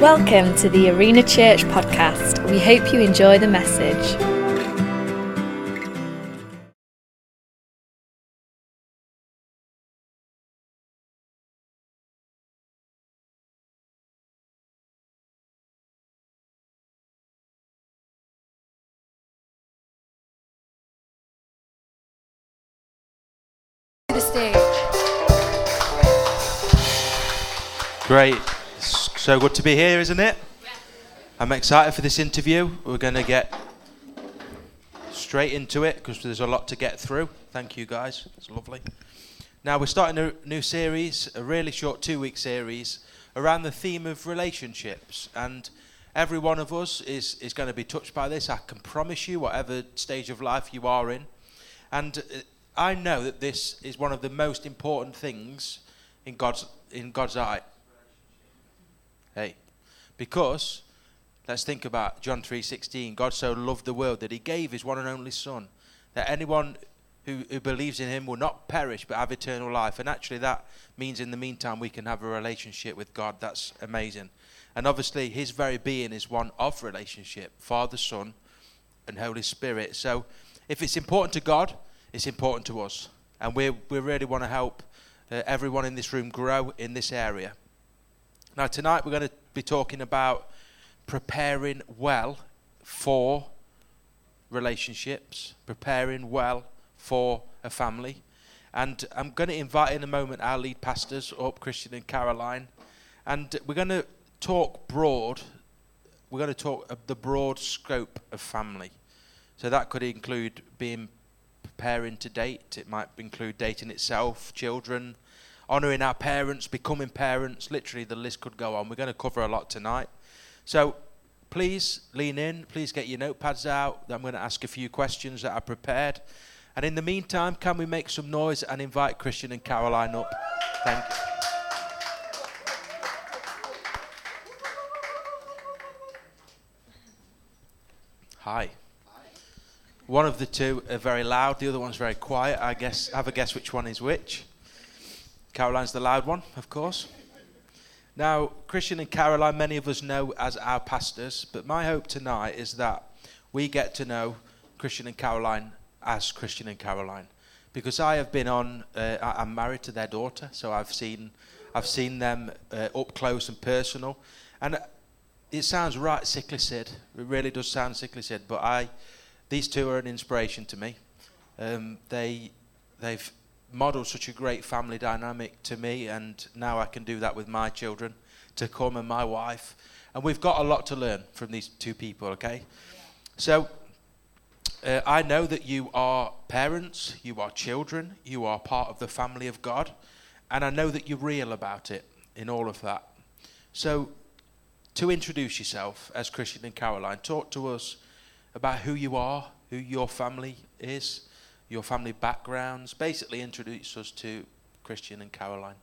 Welcome to the Arena Church podcast. We hope you enjoy the message. So good to be here, isn't it? I'm excited for this interview. We're going to get straight into it because there's a lot to get through. Thank you, guys. It's lovely. Now, we're starting a new series, a really short two week series, around the theme of relationships. And every one of us is, is going to be touched by this. I can promise you, whatever stage of life you are in. And uh, I know that this is one of the most important things in God's, in God's eye. Hey, because let's think about John 3:16. God so loved the world that he gave his one and only son that anyone who, who believes in him will not perish but have eternal life. And actually that means in the meantime we can have a relationship with God. That's amazing. And obviously his very being is one of relationship, Father, Son, and Holy Spirit. So if it's important to God, it's important to us. And we we really want to help uh, everyone in this room grow in this area. Now, tonight we're going to be talking about preparing well for relationships, preparing well for a family. And I'm going to invite in a moment our lead pastors up, Kristian and Caroline. And we're going to talk broad. We're going to talk of the broad scope of family. So that could include being preparing to date, it might include dating itself, children, honouring our parents, becoming parents. Literally, the list could go on. We're going to cover a lot tonight. So please lean in. Please get your notepads out. I'm going to ask a few questions that are prepared. And in the meantime, can we make some noise and invite Kristian and Caroline up? Thank you. Hi. One of the two are very loud, the other one's very quiet. I guess have a guess which one is which. Caroline's the loud one, of course. Now, Kristian and Caroline, many of us know as our pastors, but my hope tonight is that we get to know Kristian and Caroline as Kristian and Caroline, because I have been on. Uh, I'm married to their daughter, so I've seen, I've seen them uh, up close and personal, and it sounds right, sickly said. It really does sound sickly said, but I, these two are an inspiration to me. Um, they, they've modeled such a great family dynamic to me, and now I can do that with my children to come and my wife. And we've got a lot to learn from these two people, okay? So uh, I know that you are parents, you are children, you are part of the family of God, and I know that you're real about it in all of that. So, to introduce yourself as Kristian and Caroline, talk to us about who you are, who your family is, your family backgrounds. Basically, introduce us to Kristian and Caroline.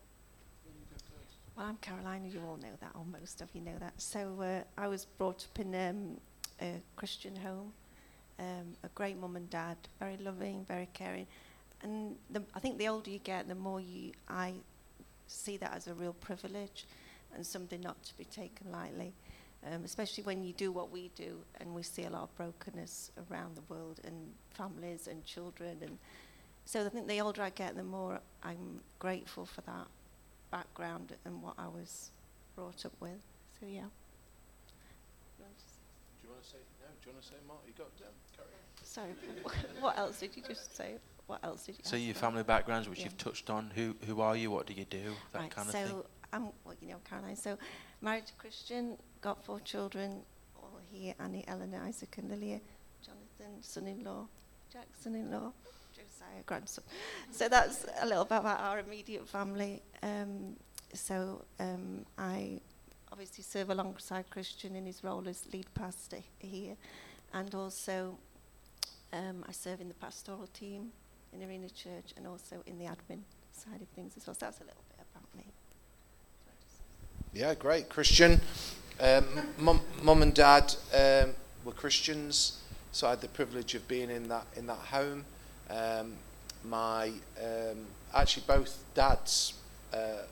Well, I'm Caroline, you all know that, or most of you know that. So uh, I was brought up in um, a Christian home, um, a great mum and dad, very loving, very caring. And the, I think the older you get, the more you, I see that as a real privilege and something not to be taken lightly. Um, especially when you do what we do, and we see a lot of brokenness around the world, and families and children, and so I think the older I get, the more I'm grateful for that background and what I was brought up with. So yeah. Do you want to say no? Do you want to say more? You got um, carry on. Sorry, what else did you just say? What else did you? Say so ask your family backgrounds, which Yeah. you've touched on. Who who are you? What do you do? That right, kind of so thing. I'm, well, you know, Caroline. So married to Kristian, got four children, all here: Annie, Eleanor, Isaac, and Lilia. Jonathan, son-in-law. Jack, son-in-law. Josiah, grandson. So that's a little bit about our immediate family. Um, so um, I obviously serve alongside Kristian in his role as lead pastor here, and also um, I serve in the pastoral team in Arena Church and also in the admin side of things as well. So that's a little. Yeah, great. Kristian. Um, mum, mum and dad um, were Christians, so I had the privilege of being in that in that home. Um, my um, actually both dads uh,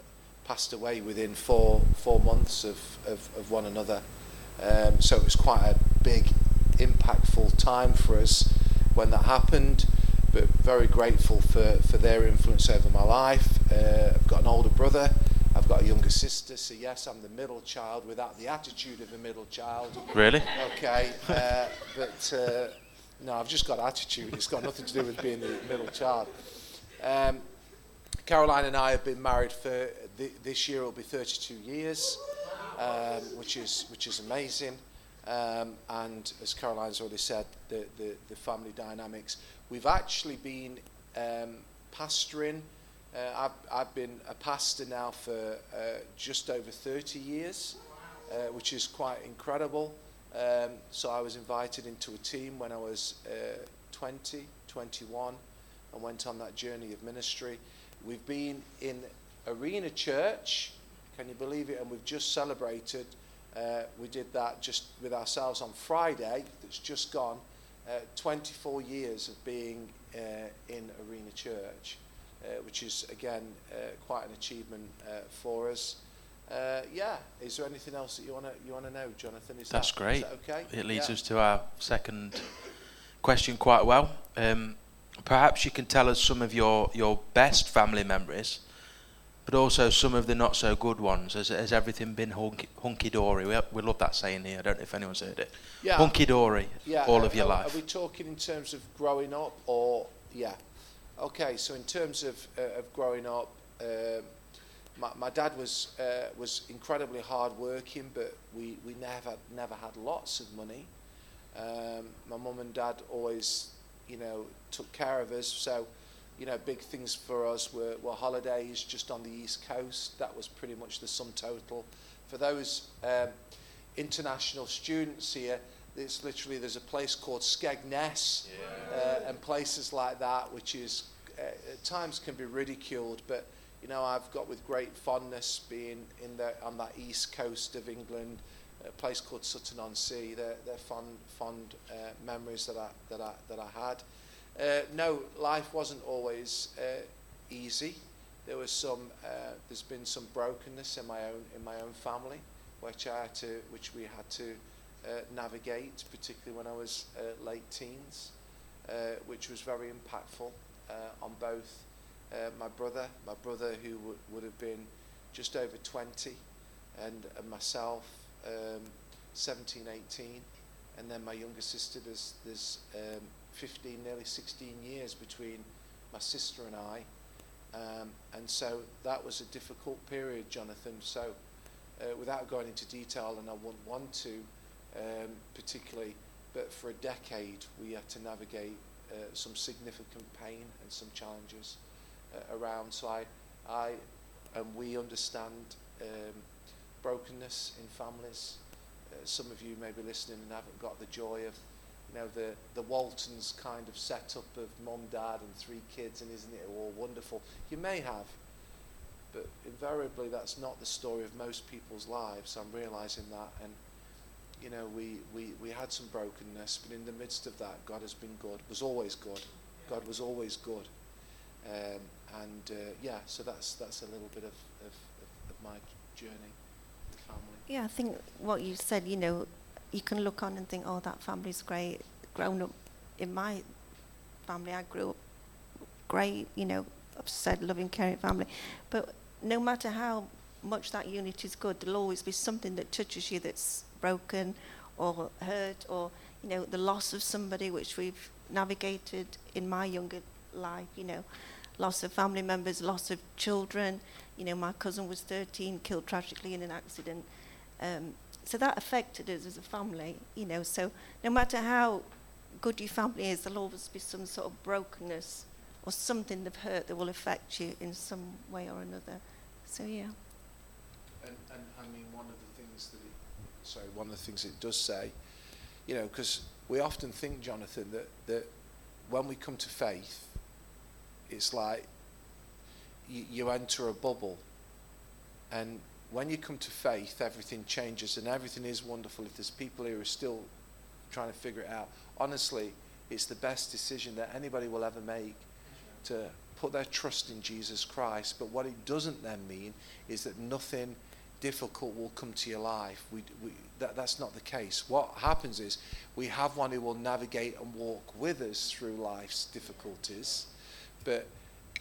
passed away within four four months of, of, of one another. Um, so it was quite a big, impactful time for us when that happened. But very grateful for, for their influence over my life. Uh, I've got an older brother. I've got a younger sister. So yes, I'm the middle child without the attitude of a middle child. Really? Okay, uh, but uh, no, I've just got attitude. It's got nothing to do with being the middle child. Um, Caroline and I have been married for th- this year. It'll be 32 years, um, which is which is amazing. Um, and as Caroline's already said, the, the, the family dynamics. We've actually been um, pastoring. Uh, I've, I've been a pastor now for uh, just over 30 years, uh, which is quite incredible. Um, so I was invited into a team when I was uh, 20, 21, and went on that journey of ministry. We've been in Arena Church, can you believe it? And we've just celebrated. Uh, we did that just with ourselves on Friday, that's just gone. Uh, 24 years of being in Arena Church, which is again uh, quite an achievement uh, for us. Uh, yeah, is there anything else that you want to you want to know, Jonathan? Is That's that, great. That okay? It leads Yeah. us to our second question quite well. Um, perhaps you can tell us some of your, your best family memories, but also some of the not so good ones. Has, has everything been hunky, hunky dory? We, we love that saying here. I don't know if anyone's heard it. Yeah. Hunky dory, Yeah, all are- of your are, life. Are we talking in terms of growing up or yeah? Okay, so in terms of uh, of growing up, um, my, my dad was uh, was incredibly hard working, but we, we never never had lots of money. Um, my mum and dad always, you know, took care of us. So, you know, big things for us were, were holidays just on the east coast. That was pretty much the sum total. For those um, international students here, it's literally there's a place called Skegness uh, and places like that, which is uh, at times can be ridiculed, but you know I've got with great fondness being in the on that east coast of England, a place called Sutton on Sea. They're, they're fond fond uh, memories that I that I that I had. Uh, no, life wasn't always uh, easy. There was some. Uh, there's been some brokenness in my own in my own family, which I had to, which we had to uh, navigate, particularly when I was uh, late teens, uh, which was very impactful uh, on both uh, my brother, my brother who w- would have been just over 20, and, and myself, um, 17, 18, and then my younger sister. There's there's um, 15, nearly 16 years between my sister and I. Um, and so that was a difficult period, Jonathan. So, uh, without going into detail, and I wouldn't want to, um, particularly, but for a decade we had to navigate uh, some significant pain and some challenges uh, around. So I, I and we understand um, brokenness in families. Uh, some of you may be listening and haven't got the joy of, you know, the, the Waltons kind of setup of mom, dad, and three kids, and isn't it all wonderful? You may have, but invariably that's not the story of most people's lives. I'm realizing that, and you know, we, we, we had some brokenness, but in the midst of that, God has been good. Was always good. God was always good. Um, and uh, yeah, so that's that's a little bit of, of, of, my journey, family. Yeah, I think what you said, you know, you can look on and think, oh, that family's great. Grown up in my family, I grew up great, you know, I've said loving, caring family. But no matter how much that unit is good, there'll always be something that touches you that's broken or hurt or, you know, the loss of somebody which we've navigated in my younger life, you know, loss of family members, loss of children. You know, my cousin was 13, killed tragically in an accident. Um, so that affected us as a family, you know. So no matter how good your family is, there'll always be some sort of brokenness or something they've hurt that will affect you in some way or another. So yeah. And, and I mean, one of the things that sorry, one of the things it does say, you know, because we often think, Jonathan, that, that when we come to faith, it's like you, you enter a bubble. And when you come to faith, everything changes and everything is wonderful. If there's people here who are still trying to figure it out, honestly, it's the best decision that anybody will ever make to put their trust in Jesus Christ. But what it doesn't then mean is that nothing difficult will come to your life. We, we, that, that's not the case. What happens is we have one who will navigate and walk with us through life's difficulties. But,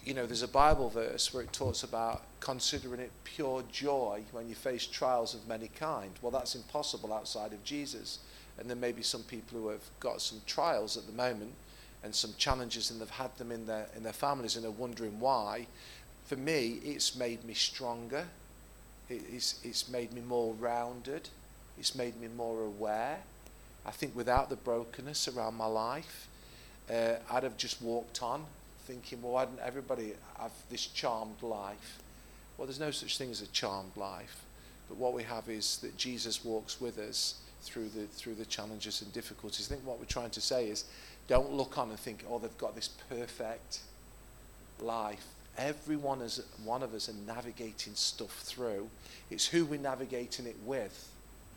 you know, there's a Bible verse where it talks about considering it pure joy when you face trials of many kind. Well, that's impossible outside of Jesus. And there may be some people who have got some trials at the moment and some challenges and they've had them in their, in their families and are wondering why. For me, it's made me stronger. It's, it's made me more rounded. It's made me more aware. I think without the brokenness around my life, uh, I'd have just walked on thinking, well, why didn't everybody have this charmed life? Well, there's no such thing as a charmed life. But what we have is that Jesus walks with us through the, through the challenges and difficulties. I think what we're trying to say is don't look on and think, oh, they've got this perfect life. Every one, is, one of us are navigating stuff through. It's who we're navigating it with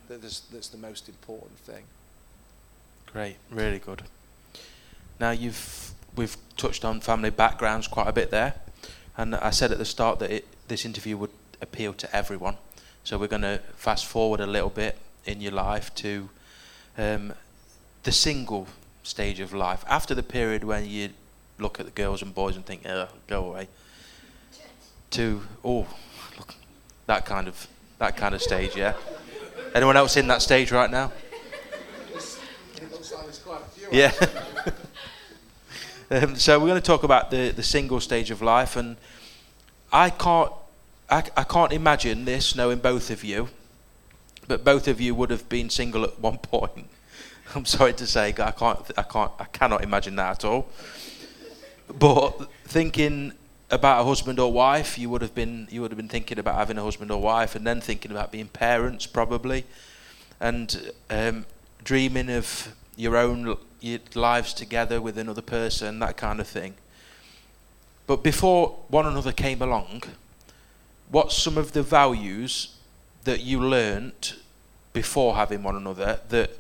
that is, that's the most important thing. Great, really good. Now you've we've touched on family backgrounds quite a bit there, and I said at the start that it, this interview would appeal to everyone. So we're going to fast forward a little bit in your life to um, the single stage of life after the period when you look at the girls and boys and think, oh, go away. To oh, look, that kind of that kind of stage, yeah. Anyone else in that stage right now? Yeah. um, so we're going to talk about the, the single stage of life, and I can't I, I can't imagine this knowing both of you, but both of you would have been single at one point. I'm sorry to say, I can't, I can't, I cannot imagine that at all. But thinking about a husband or wife, you would have been, you would have been thinking about having a husband or wife, and then thinking about being parents, probably, and um, dreaming of your own your lives together with another person, that kind of thing. But before one another came along, what some of the values that you learnt before having one another that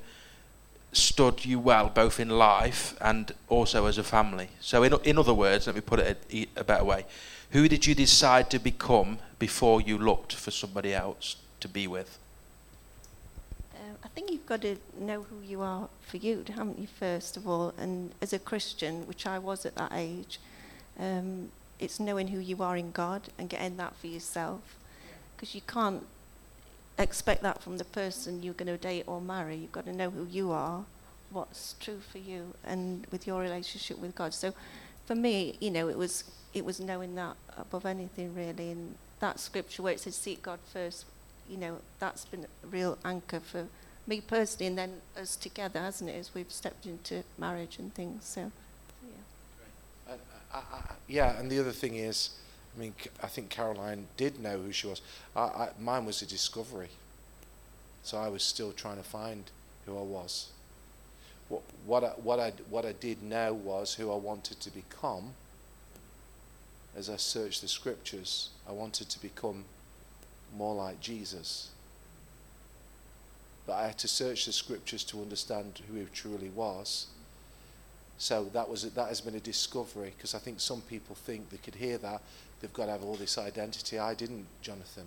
stood you well both in life and also as a family. So, in, in other words, let me put it a, a better way. Who did you decide to become before you looked for somebody else to be with? Um, I think you've got to know who you are for you, haven't you, first of all? And as a Christian, which I was at that age, um, it's knowing who you are in God and getting that for yourself. Because you can't expect that from the person you're going to date or marry. You've got to know who you are, what's true for you, and with your relationship with God. So, for me, you know, it was it was knowing that above anything really, and that scripture where it says seek God first. You know, that's been a real anchor for me personally, and then us together, hasn't it? As we've stepped into marriage and things. So, yeah. Uh, yeah, and the other thing is I mean, I think Caroline did know who she was. I, I, mine was a discovery. So I was still trying to find who I was. What, what, I, what, I, what I did know was who I wanted to become. As I searched the scriptures, I wanted to become more like Jesus. But I had to search the scriptures to understand who he truly was. So that was that has been a discovery because I think some people think they could hear that they've got to have all this identity. I didn't, Jonathan.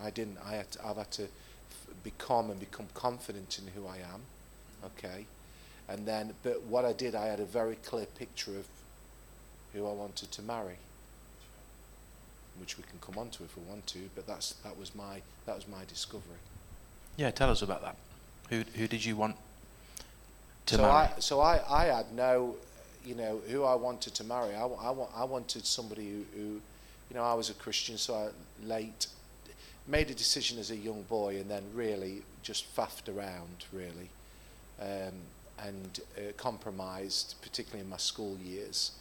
I didn't. I had to, I've had to f- become and become confident in who I am. Okay, and then but what I did, I had a very clear picture of who I wanted to marry, which we can come on to if we want to. But that's that was my that was my discovery. Yeah, tell us about that. Who who did you want to so marry? I, so I, I had no, you know, who I wanted to marry. I, I, I wanted somebody who, who, you know, I was a Christian, so I late made a decision as a young boy and then really just faffed around, really, um, and uh, compromised, particularly in my school years.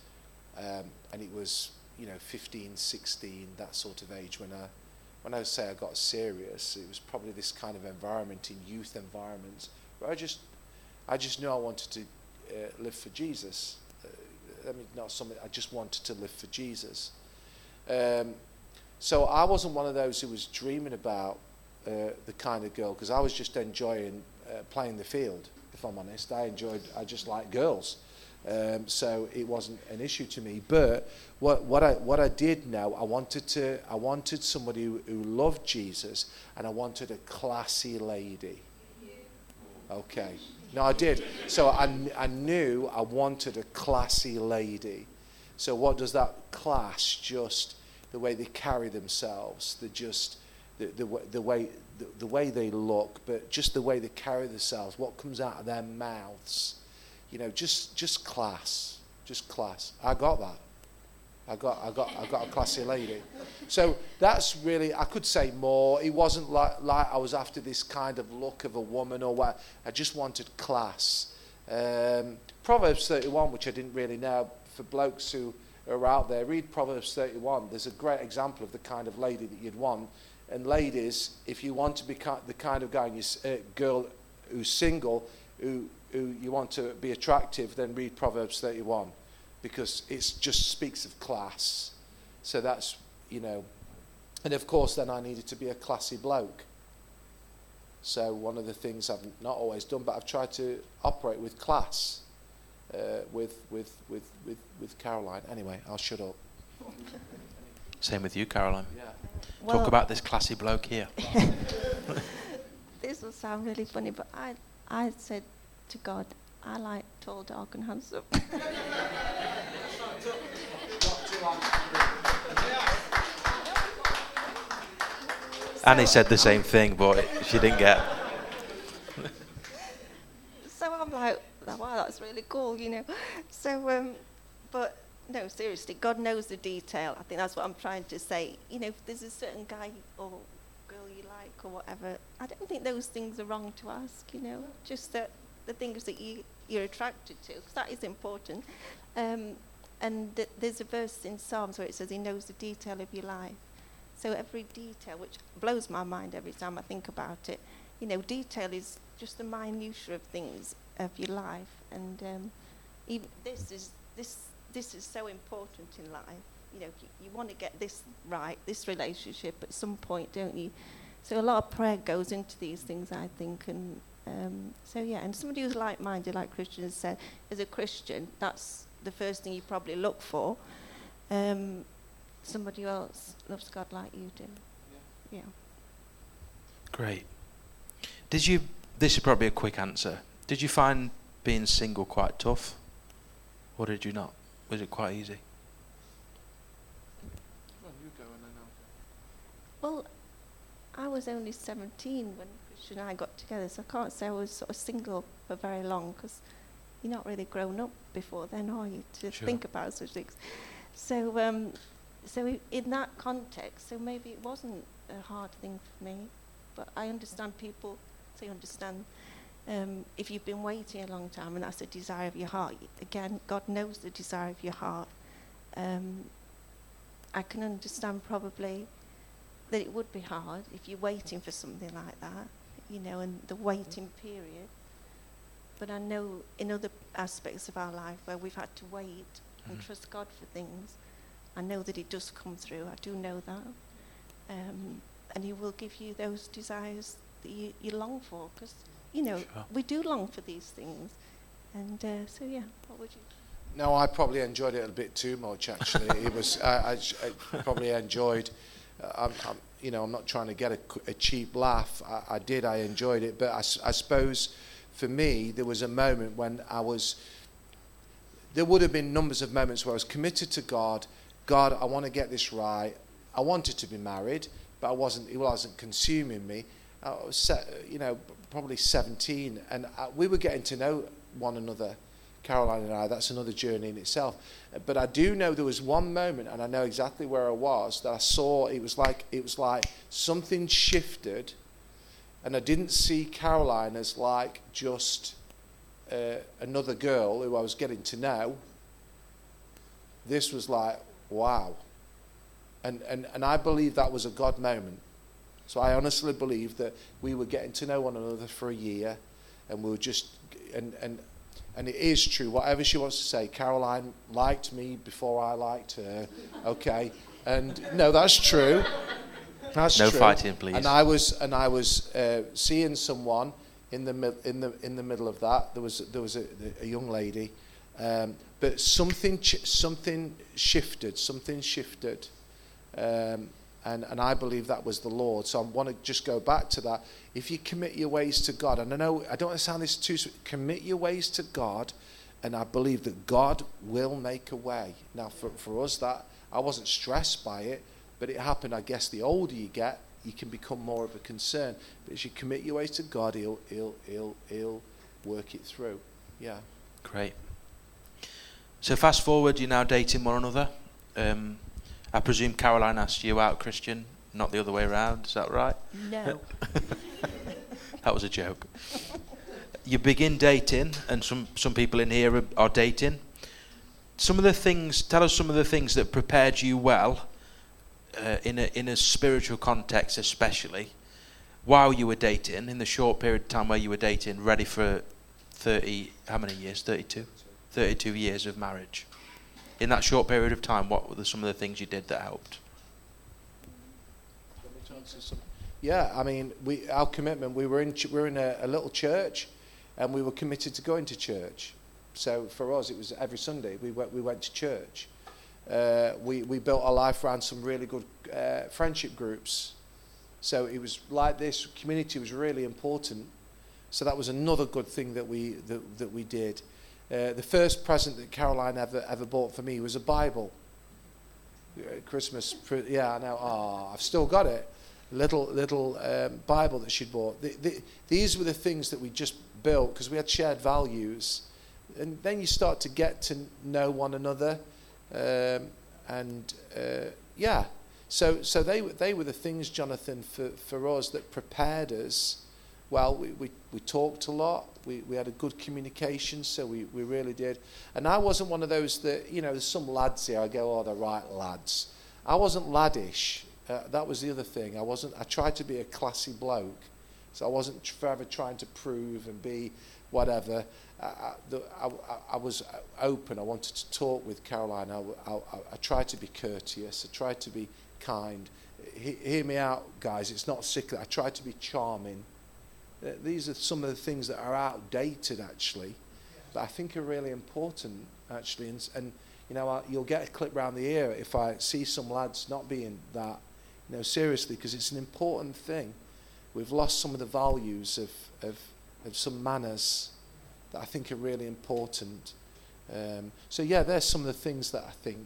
Um, and it was, you know, 15, 16, that sort of age when I, when I say I got serious, it was probably this kind of environment in youth environments where I just I just knew I wanted to uh, live for Jesus. Uh, I mean, not something, I just wanted to live for Jesus. Um, so I wasn't one of those who was dreaming about uh, the kind of girl, because I was just enjoying uh, playing the field, if I'm honest. I enjoyed, I just like girls. Um, so it wasn't an issue to me. But what, what, I, what I did know, I wanted, to, I wanted somebody who, who loved Jesus and I wanted a classy lady. Okay. No, I did. So I, I knew I wanted a classy lady. So what does that class just the way they carry themselves, the just the, the, the way the, the way they look, but just the way they carry themselves, what comes out of their mouths, you know, just just class, just class. I got that. I got I got I got a classy lady. So that's really I could say more. It wasn't like like I was after this kind of look of a woman or what. I just wanted class. Um, Proverbs 31, which I didn't really know, for blokes who are out there, read Proverbs 31. There's a great example of the kind of lady that you'd want. And ladies, if you want to be the kind of guy, uh, girl who's single, who, who you want to be attractive, then read Proverbs 31 because it just speaks of class. So that's, you know, and of course, then I needed to be a classy bloke. So one of the things I've not always done, but I've tried to operate with class uh, with, with, with, with, with Caroline. Anyway, I'll shut up. Same with you, Caroline. Yeah. Well- Talk about this classy bloke here. This will sound really funny, but I, I said to God, I like tall, dark, and handsome. Annie said the same thing, but she didn't get. so I'm like, wow, that's really cool, you know. So, um, but no, seriously, God knows the detail. I think that's what I'm trying to say. You know, if there's a certain guy or girl you like or whatever, I don't think those things are wrong to ask, you know. Just that the things that you, you're attracted to, because that is important. Um, and th- there's a verse in Psalms where it says he knows the detail of your life. So every detail, which blows my mind every time I think about it, you know, detail is just the minutiae of things of your life, and um, even this is this this is so important in life. You know, you, you want to get this right, this relationship at some point, don't you? So a lot of prayer goes into these things, I think, and um, so yeah. And somebody who's like-minded, like Kristian has said, as a Christian, that's the first thing you probably look for. Um, somebody else loves God like you do. Yeah. Great. Did you? This is probably a quick answer. Did you find being single quite tough, or did you not? Was it quite easy? Well, you go and then Well, I was only 17 when Kristian and I got together, so I can't say I was sort of single for very long because you're not really grown up before then, are you, to Sure. think about such things. So, um, so in that context, so maybe it wasn't a hard thing for me, but I understand people, so you understand um, if you've been waiting a long time and that's the desire of your heart, again, God knows the desire of your heart. Um, I can understand probably that it would be hard if you're waiting for something like that, you know, and the waiting period. But I know in other aspects of our life where we've had to wait and Mhm. trust God for things, I know that it does come through. I do know that. Um, and He will give you those desires that you, you long for because, you know, Sure. we do long for these things. And uh, so, yeah, what would you? No, I probably enjoyed it a bit too much. Actually, it was. I, I, I probably enjoyed. Uh, I'm, I'm, you know, I'm not trying to get a, a cheap laugh. I, I did. I enjoyed it, but I, suppose for me there was a moment when I was. There would have been numbers of moments where I was committed to God. God, I want to get this right. I wanted to be married, but I wasn't. It wasn't consuming me. Se- you know, probably 17, and I, we were getting to know one another. Caroline and I, that's another journey in itself. Uh, But I do know there was one moment, and I know exactly where I was, that I saw it was like it was like something shifted, and I didn't see Caroline as like just uh, another girl who I was getting to know. This was like, wow. And, and, and I believe that was a God moment. So I honestly believe that we were getting to know one another for a year, and we were just, and, and, and it is true, whatever she wants to say, Caroline liked me before I liked her, okay? And no, that's true. That's No true. fighting, please. And I was, and I was uh, seeing someone in the, mid- in, the, in the middle of that. There was, there was a, a young lady, Um, but something, ch- something shifted, something shifted. Um, and, and I believe that was the Lord. So I want to just go back to that. If you commit your ways to God, and I know I don't sound this too, commit your ways to God, and I believe that God will make a way. Now, for, for us, that I wasn't stressed by it, but it happened. I guess the older you get, you can become more of a concern. But as you commit your ways to God, He'll, he'll, he'll, he'll work it through. Yeah. Great. So fast forward, you're now dating one another. Um, I presume Caroline asked you out, Kristian, not the other way around. Is that right? No. that was a joke. You begin dating, and some, some people in here are, are dating. Some of the things, tell us some of the things that prepared you well uh, in, a, in a spiritual context, especially while you were dating, in the short period of time where you were dating, ready for 30, how many years? 32? 32 years of marriage. In that short period of time, what were some of the things you did that helped? Yeah, I mean, we our commitment. We were in ch- we were in a, a little church, and we were committed to going to church. So for us, it was every Sunday we went we went to church. Uh, we we built our life around some really good uh, friendship groups. So it was like this. Community was really important. So that was another good thing that we that, that we did. Uh, the first present that Caroline ever ever bought for me was a Bible. Uh, Christmas, yeah, I know. Ah, I've still got it. Little little um, Bible that she'd bought. The, the, these were the things that we just built because we had shared values, and then you start to get to know one another, um, and uh, yeah. So so they they were the things, Jonathan, for, for us that prepared us. Well, we, we, we talked a lot. We, we had a good communication, so we, we really did. And I wasn't one of those that, you know, there's some lads here, I go, oh, the right lads. I wasn't laddish. Uh, that was the other thing. I wasn't, I tried to be a classy bloke. So I wasn't forever trying to prove and be whatever. I, I, I, I was open. I wanted to talk with Caroline. I, I, I tried to be courteous. I tried to be kind. He, hear me out, guys. It's not sickly. I tried to be charming. Uh, these are some of the things that are outdated, actually, but I think are really important, actually. And, and you know, I, you'll get a clip round the ear if I see some lads not being that, you know, seriously, because it's an important thing. We've lost some of the values of, of, of some manners that I think are really important. Um, so, yeah, there's some of the things that I think,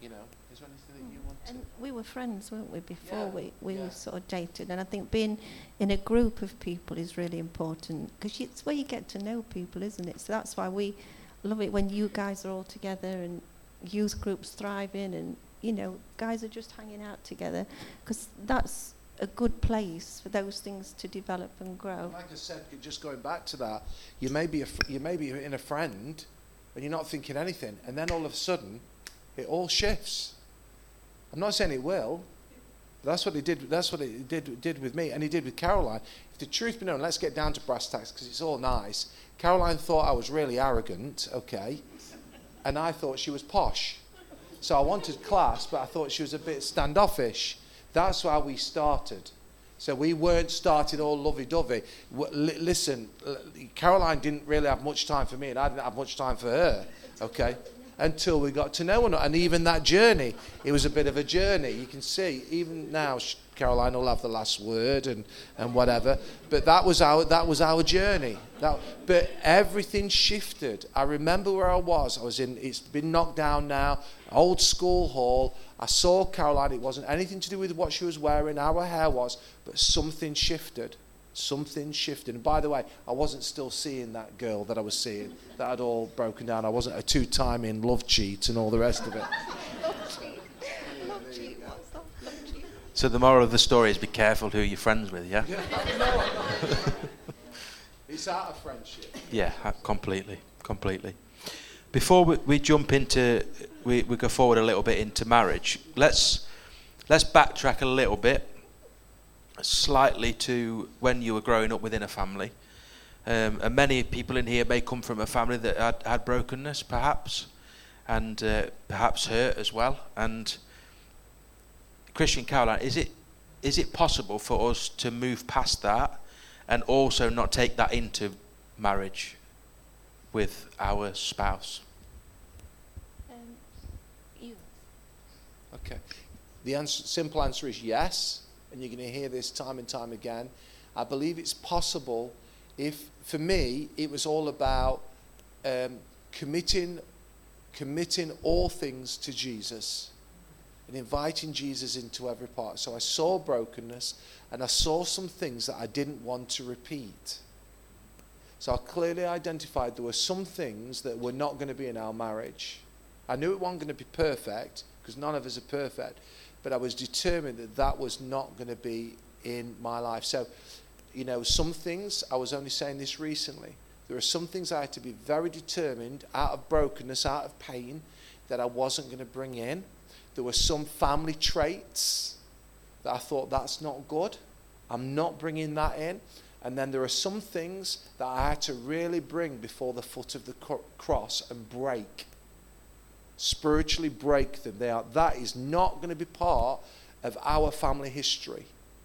you know, is there anything that you want to... And we were friends, weren't we, before Yeah, we, we yeah. sort of dated. And I think being in a group of people is really important because it's where you get to know people, isn't it? So that's why we love it when you guys are all together and youth groups thriving and, you know, guys are just hanging out together because that's a good place for those things to develop and grow. Like I said, just going back to that, you may be a, fr- you may be in a friend, and you're not thinking anything, and then all of a sudden, it all shifts. I'm not saying it will. But that's what he did. That's what he did did with me, and he did with Caroline. If the truth be known, let's get down to brass tacks because it's all nice. Caroline thought I was really arrogant, okay, and I thought she was posh. So I wanted class, but I thought she was a bit standoffish. That's how we started. So we weren't started all lovey-dovey. W- li- listen, Caroline didn't really have much time for me, and I didn't have much time for her. Okay, until we got to know one another, and even that journey, it was a bit of a journey. You can see, even now, Caroline will have the last word and, and whatever. But that was our that was our journey. That, but everything shifted. I remember where I was. I was in. It's been knocked down now. Old school hall. I saw Caroline. It wasn't anything to do with what she was wearing, how her hair was, but something shifted. Something shifted. And by the way, I wasn't still seeing that girl that I was seeing. That had all broken down. I wasn't a two-time in love cheat and all the rest of it. So the moral of the story is be careful who you're friends with, yeah? It's out of friendship. Yeah, uh, completely, completely. Before we, we jump into, we, we go forward a little bit into marriage. Let's let's backtrack a little bit, slightly to when you were growing up within a family. Um, and many people in here may come from a family that had, had brokenness, perhaps, and uh, perhaps hurt as well. And Kristian Caroline, is it is it possible for us to move past that and also not take that into marriage with our spouse? Um, you. Okay. The answer, simple answer is yes and you're going to hear this time and time again. I believe it's possible if, for me, it was all about um, committing, committing all things to Jesus and inviting Jesus into every part. So I saw brokenness and I saw some things that I didn't want to repeat. So I clearly identified there were some things that were not going to be in our marriage. I knew it wasn't going to be perfect because none of us are perfect, but I was determined that that was not going to be in my life. So, you know, some things, I was only saying this recently, there are some things I had to be very determined out of brokenness, out of pain, that I wasn't going to bring in. There were some family traits that I thought that's not good. I'm not bringing that in. And then there are some things that I had to really bring before the foot of the cross and break. Spiritually break them. They that is not going to be part of our family history.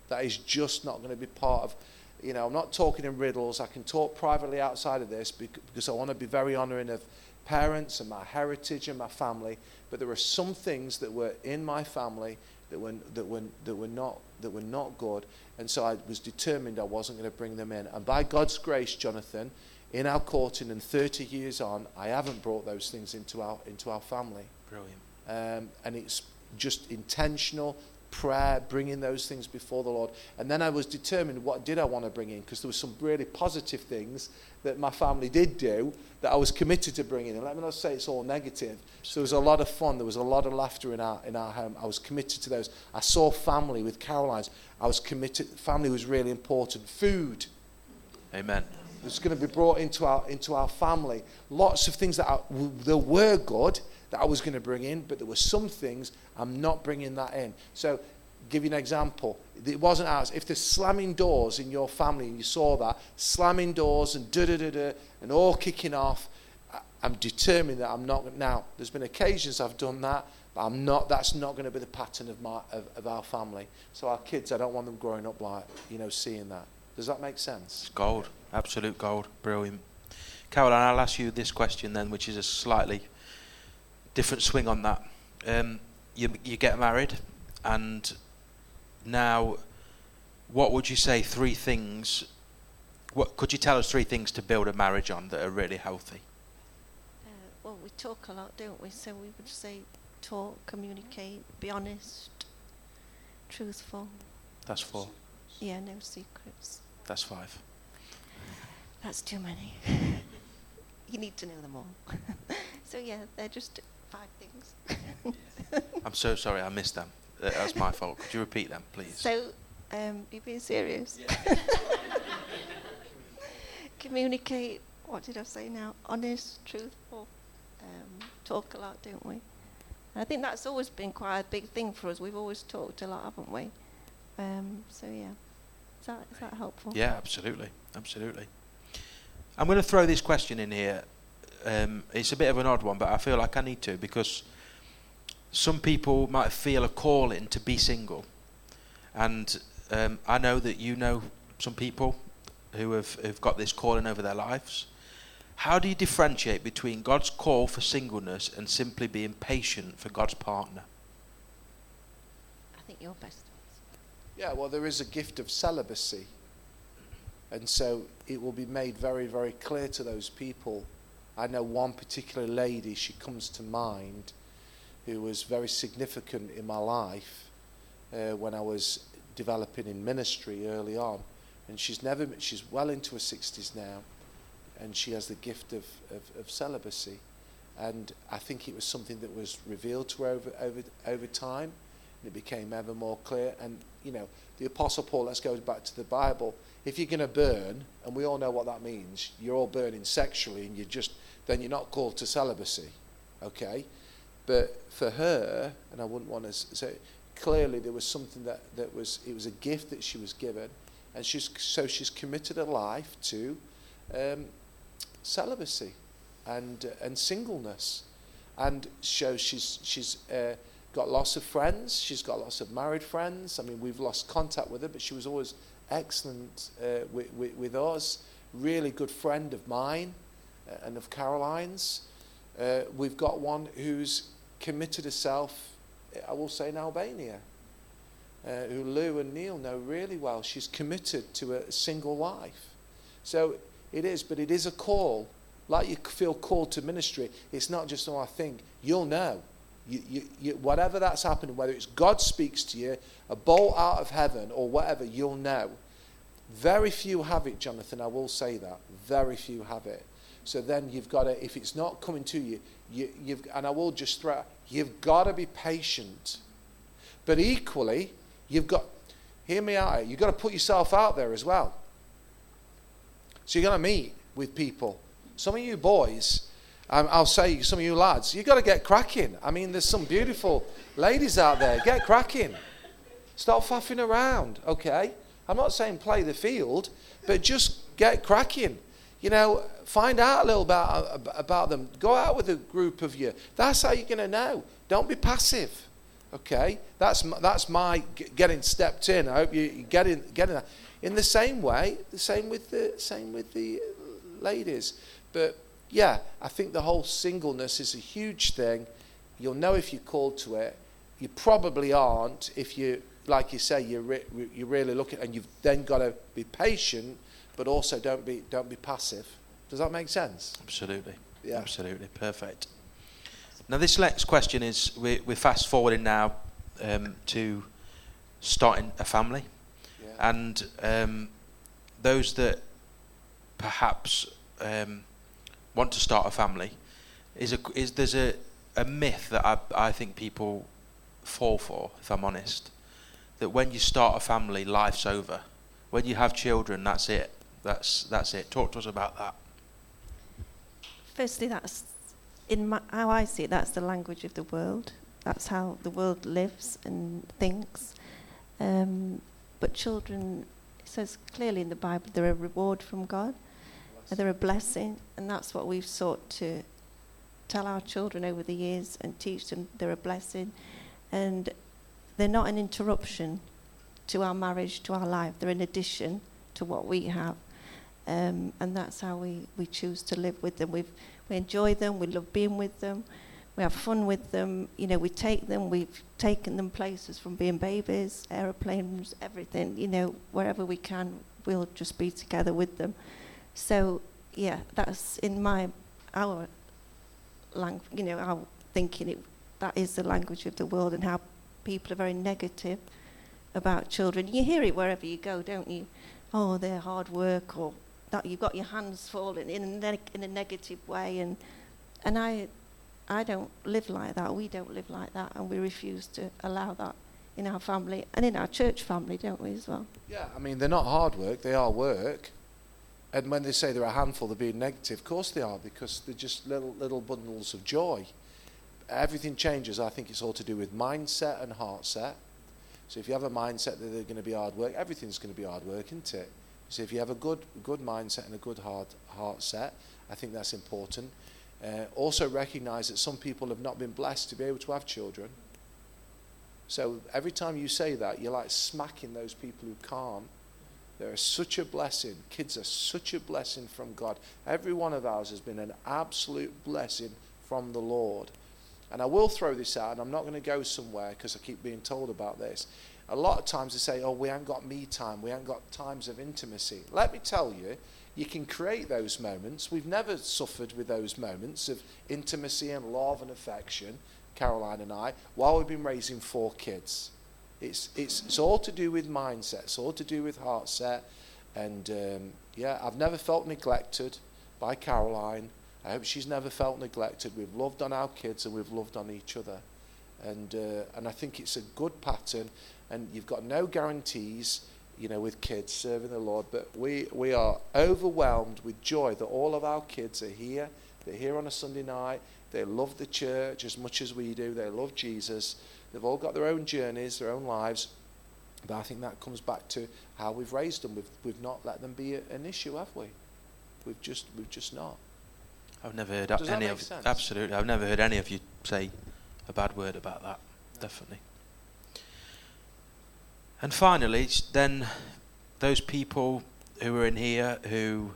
That is just not going to be part of, you know, I'm not talking in riddles. I can talk privately outside of this because I want to be very honoring of parents and my heritage and my family. But there are some things that were in my family that were, that were, that were, not, that were not good. And so I was determined I wasn't going to bring them in. And by God's grace, Jonathan, in our courting and 30 years on, I haven't brought those things into our, into our family. Brilliant. Um, and it's just intentional prayer, bringing those things before the Lord. And then I was determined what did I want to bring in because there were some really positive things that my family did do that I was committed to bringing in. Let me not say it's all negative. So there was a lot of fun. There was a lot of laughter in our, in our home. I was committed to those. I saw family with Caroline's. I was committed. Family was really important. Food. Amen. It's going to be brought into our, into our family. Lots of things that there were good that I was going to bring in, but there were some things I'm not bringing that in. So, give you an example. It wasn't ours. If there's slamming doors in your family and you saw that, slamming doors and da da da da, and all kicking off, I'm determined that I'm not. Now, there's been occasions I've done that, but I'm not. That's not going to be the pattern of my of, of our family. So our kids, I don't want them growing up like you know seeing that. Does that make sense? It's gold, absolute gold, brilliant. Caroline, I'll ask you this question then, which is a slightly different swing on that. Um, you you get married, and now, what would you say? Three things. What could you tell us? Three things to build a marriage on that are really healthy. Uh, well, we talk a lot, don't we? So we would say talk, communicate, be honest, truthful. That's four. Yeah, no secrets. That's five. That's too many. you need to know them all. so yeah, they're just five things. I'm so sorry, I missed them. That's my fault. Could you repeat them, please? So, um, you being serious? Communicate. What did I say now? Honest, truthful. Um, talk a lot, don't we? I think that's always been quite a big thing for us. We've always talked a lot, haven't we? Um, so yeah, is that is that helpful? Yeah, absolutely, absolutely. I'm going to throw this question in here. Um, it's a bit of an odd one, but I feel like I need to because some people might feel a calling to be single, and um, I know that you know some people who have, have got this calling over their lives. How do you differentiate between God's call for singleness and simply being patient for God's partner? I think you're best. Yeah, well, there is a gift of celibacy. And so it will be made very, very clear to those people. I know one particular lady, she comes to mind, who was very significant in my life uh, when I was developing in ministry early on. And she's never, she's well into her 60s now, and she has the gift of, of, of celibacy. And I think it was something that was revealed to her over, over, over time, it became ever more clear. And, you know, the Apostle Paul, let's go back to the Bible. If you're going to burn, and we all know what that means, you're all burning sexually, and you just, then you're not called to celibacy, okay? But for her, and I wouldn't want to say, clearly there was something that, that was, it was a gift that she was given. And she's, so she's committed her life to um, celibacy and, uh, and singleness. And so she's, she's uh, got lots of friends. She's got lots of married friends. I mean, we've lost contact with her, but she was always excellent uh, with, with, with, us. Really good friend of mine uh, and of Caroline's. Uh, we've got one who's committed herself I will say in Albania, uh, who Lou and Neil know really well. She's committed to a single life. So it is, but it is a call. Like you feel called to ministry, it's not just, oh, I think. You'll know. You, you, you, whatever that's happening, whether it's God speaks to you, a bolt out of heaven, or whatever, you'll know. Very few have it, Jonathan. I will say that. Very few have it. So then you've got to, if it's not coming to you, you you've, and I will just throw, you've got to be patient. But equally, you've got, hear me out, you've got to put yourself out there as well. So you're going to meet with people. Some of you boys, um, I'll say some of you lads, you've got to get cracking. I mean, there's some beautiful ladies out there. Get cracking. Stop faffing around, okay? I'm not saying play the field, but just get cracking. You know, find out a little about, about them. Go out with a group of you. That's how you're going to know. Don't be passive. Okay? That's, that's my getting stepped in. I hope you, you getting, in, that. In the same way, the same with the, same with the ladies. But yeah, I think the whole singleness is a huge thing. You'll know if you're called to it. You probably aren't if you, like you say, you're, re- you're really looking, and you've then got to be patient, but also don't be, don't be passive. Does that make sense? Absolutely. Yeah. Absolutely. Perfect. Now, this next question is we're, we're fast forwarding now um, to starting a family. Yeah. And um, those that perhaps um, want to start a family, is, a, is there's a, a myth that I, I think people fall for, if I'm honest, that when you start a family, life's over. When you have children, that's it. That's, that's it. Talk to us about that. Firstly, that's in my, how I see it. That's the language of the world. That's how the world lives and thinks. Um, but children, it says clearly in the Bible, they're a reward from God. They're a blessing, and that's what we've sought to tell our children over the years and teach them they're a blessing. And they're not an interruption to our marriage, to our life. They're an addition to what we have. Um, and that's how we, we choose to live with them. We've, we enjoy them, we love being with them, we have fun with them. You know, we take them, we've taken them places from being babies, aeroplanes, everything. You know, wherever we can, we'll just be together with them. So, yeah, that's in my, our language, you know, our thinking, it, that is the language of the world and how people are very negative about children. You hear it wherever you go, don't you? Oh, they're hard work, or that you've got your hands full in, in, a, neg- in a negative way. And, and I, I don't live like that. We don't live like that, and we refuse to allow that in our family and in our church family, don't we, as well? Yeah, I mean, they're not hard work, they are work. And when they say they're a handful, they're being negative. Of course they are, because they're just little, little bundles of joy. Everything changes. I think it's all to do with mindset and heart set. So if you have a mindset that they're going to be hard work, everything's going to be hard work, isn't it? So if you have a good, good mindset and a good heart, heart set, I think that's important. Uh, also recognize that some people have not been blessed to be able to have children. So every time you say that, you're like smacking those people who can't. They're such a blessing. Kids are such a blessing from God. Every one of ours has been an absolute blessing from the Lord. And I will throw this out, and I'm not going to go somewhere because I keep being told about this. A lot of times they say, oh, we haven't got me time, we haven't got times of intimacy. Let me tell you, you can create those moments. We've never suffered with those moments of intimacy and love and affection, Caroline and I, while we've been raising four kids. It's, it's, it's all to do with mindset, it's all to do with heart set. And um, yeah, I've never felt neglected by Caroline. I hope she's never felt neglected. We've loved on our kids and we've loved on each other. And, uh, and I think it's a good pattern. And you've got no guarantees, you know, with kids serving the Lord. But we, we are overwhelmed with joy that all of our kids are here. They're here on a Sunday night. They love the church as much as we do. They love Jesus. They've all got their own journeys, their own lives. But I think that comes back to how we've raised them. We've, we've not let them be a, an issue, have we? We've just, we've just not. I've never heard Does any of sense? absolutely. I've never heard any of you say a bad word about that. Definitely. And finally, then those people who are in here who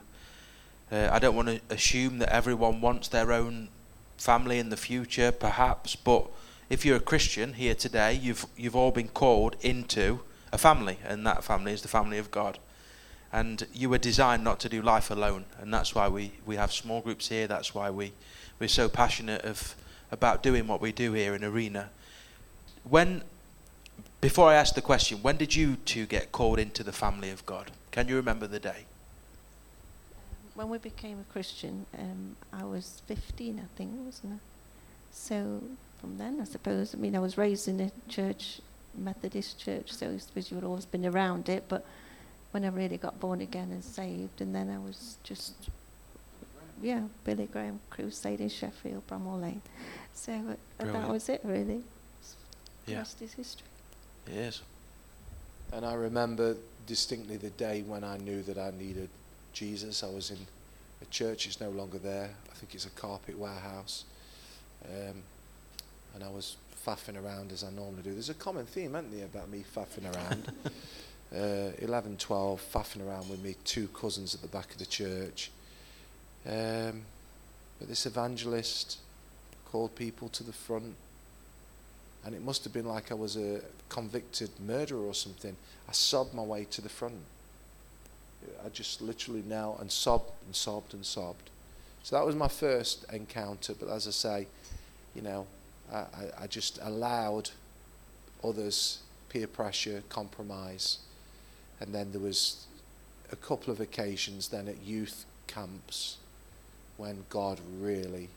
uh, I don't want to assume that everyone wants their own family in the future, perhaps, but if you're a Christian here today, you've you've all been called into a family, and that family is the family of God. And you were designed not to do life alone, and that's why we, we have small groups here. That's why we we're so passionate of about doing what we do here in Arena. When before I ask the question, when did you two get called into the family of God? Can you remember the day? When we became a Christian, um, I was 15, I think, wasn't I? So from then, I suppose, I mean, I was raised in a church, Methodist church, so I suppose you had always been around it, but when I really got born again and saved, and then I was just, yeah, Billy Graham Crusade in Sheffield, Bramall Lane. So uh, that was it, really. The Yeah. rest is history. Yes. And I remember distinctly the day when I knew that I needed Jesus. I was in a church, it's no longer there. I think it's a carpet warehouse. Um, and I was faffing around as I normally do. There's a common theme, isn't there, about me faffing around. uh, 11, 12, faffing around with me two cousins at the back of the church. Um, but this evangelist called people to the front. And it must have been like I was a convicted murderer or something. I sobbed my way to the front. I just literally knelt and sobbed and sobbed and sobbed. So that was my first encounter. But as I say, you know, I, I, I just allowed others, peer pressure, compromise. And then there was a couple of occasions then at youth camps when God really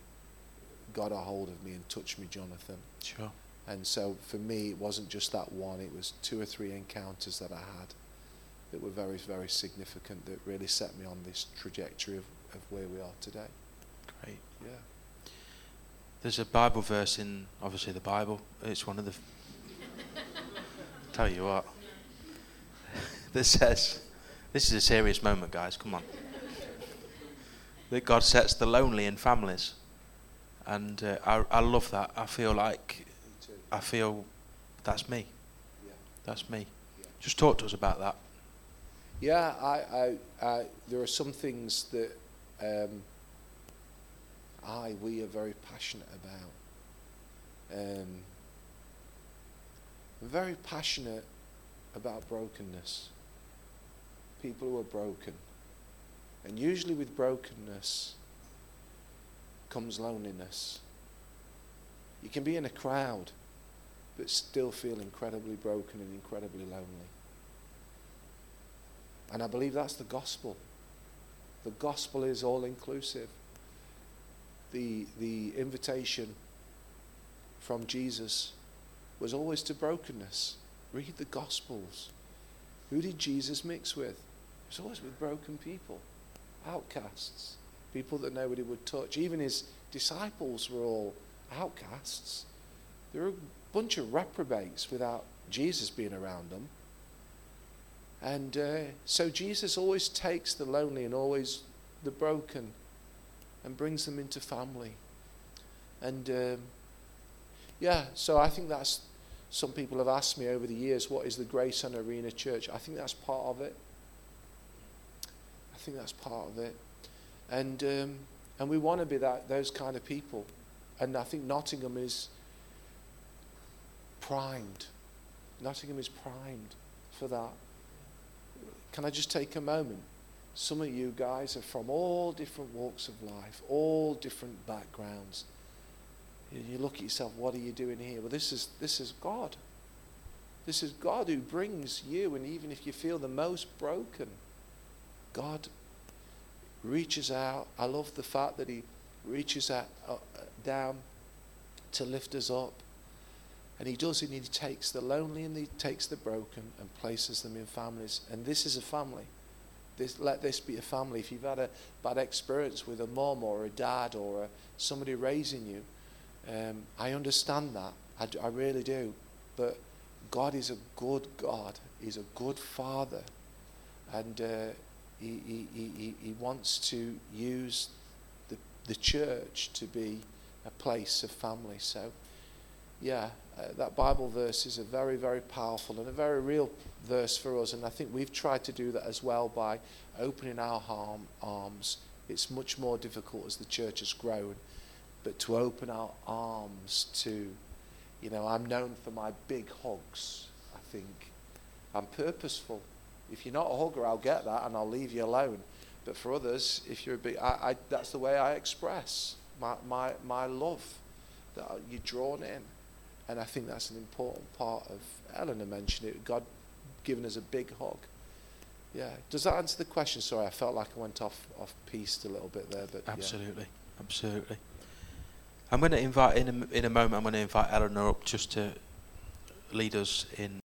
got a hold of me and touched me, Jonathan. Sure. And so for me, it wasn't just that one, it was two or three encounters that I had that were very, very significant that really set me on this trajectory of, of where we are today. Great. Yeah. There's a Bible verse in obviously the Bible. It's one of the. tell you what. that says, this is a serious moment, guys. Come on. that God sets the lonely in families, and uh, I I love that. I feel like I feel that's me. Yeah. That's me. Yeah. Just talk to us about that. Yeah, I, I, I, there are some things that um, I, we are very passionate about. Um, very passionate about brokenness. People who are broken. And usually with brokenness comes loneliness. You can be in a crowd, but still feel incredibly broken and incredibly lonely. And I believe that's the gospel. The gospel is all inclusive. The, the invitation from Jesus was always to brokenness. Read the gospels. Who did Jesus mix with? It was always with broken people, outcasts, people that nobody would touch. Even his disciples were all outcasts. They were a bunch of reprobates without Jesus being around them. And uh, so Jesus always takes the lonely and always the broken and brings them into family. And um, yeah, so I think that's, some people have asked me over the years, what is the Grace on Arena Church? I think that's part of it. I think that's part of it. And, um, and we want to be that, those kind of people. And I think Nottingham is primed. Nottingham is primed for that. Can I just take a moment? Some of you guys are from all different walks of life, all different backgrounds. You you look at yourself, what are you doing here? Well, this is, this is God. This is God who brings you, and even if you feel the most broken, God reaches out. I love the fact that He reaches out, uh, down to lift us up. And he does it, and he takes the lonely and he takes the broken and places them in families. And this is a family. This, let this be a family. If you've had a bad experience with a mom or a dad or a, somebody raising you, um, I understand that. I really do. But God is a good God. He's a good Father. And uh, he, he, he, he- he wants to use the, the church to be a place of family. So, yeah, uh, that Bible verse is a very, very powerful and a very real verse for us. And I think we've tried to do that as well by opening our arm, arms. It's much more difficult as the church has grown, but to open our arms to You know, I'm known for my big hugs. I think I'm purposeful. If you're not a hugger, I'll get that and I'll leave you alone. But for others, if you're a big, I, I, that's the way I express my, my, my love that you're drawn in. And I think that's an important part of, Eleanor mentioned it, God giving us a big hug. Yeah. Does that answer the question? Sorry, I felt like I went off, off piste a little bit there. but yeah. Absolutely, absolutely. I'm going to invite in a, in a moment. I'm going to invite Eleanor up just to lead us in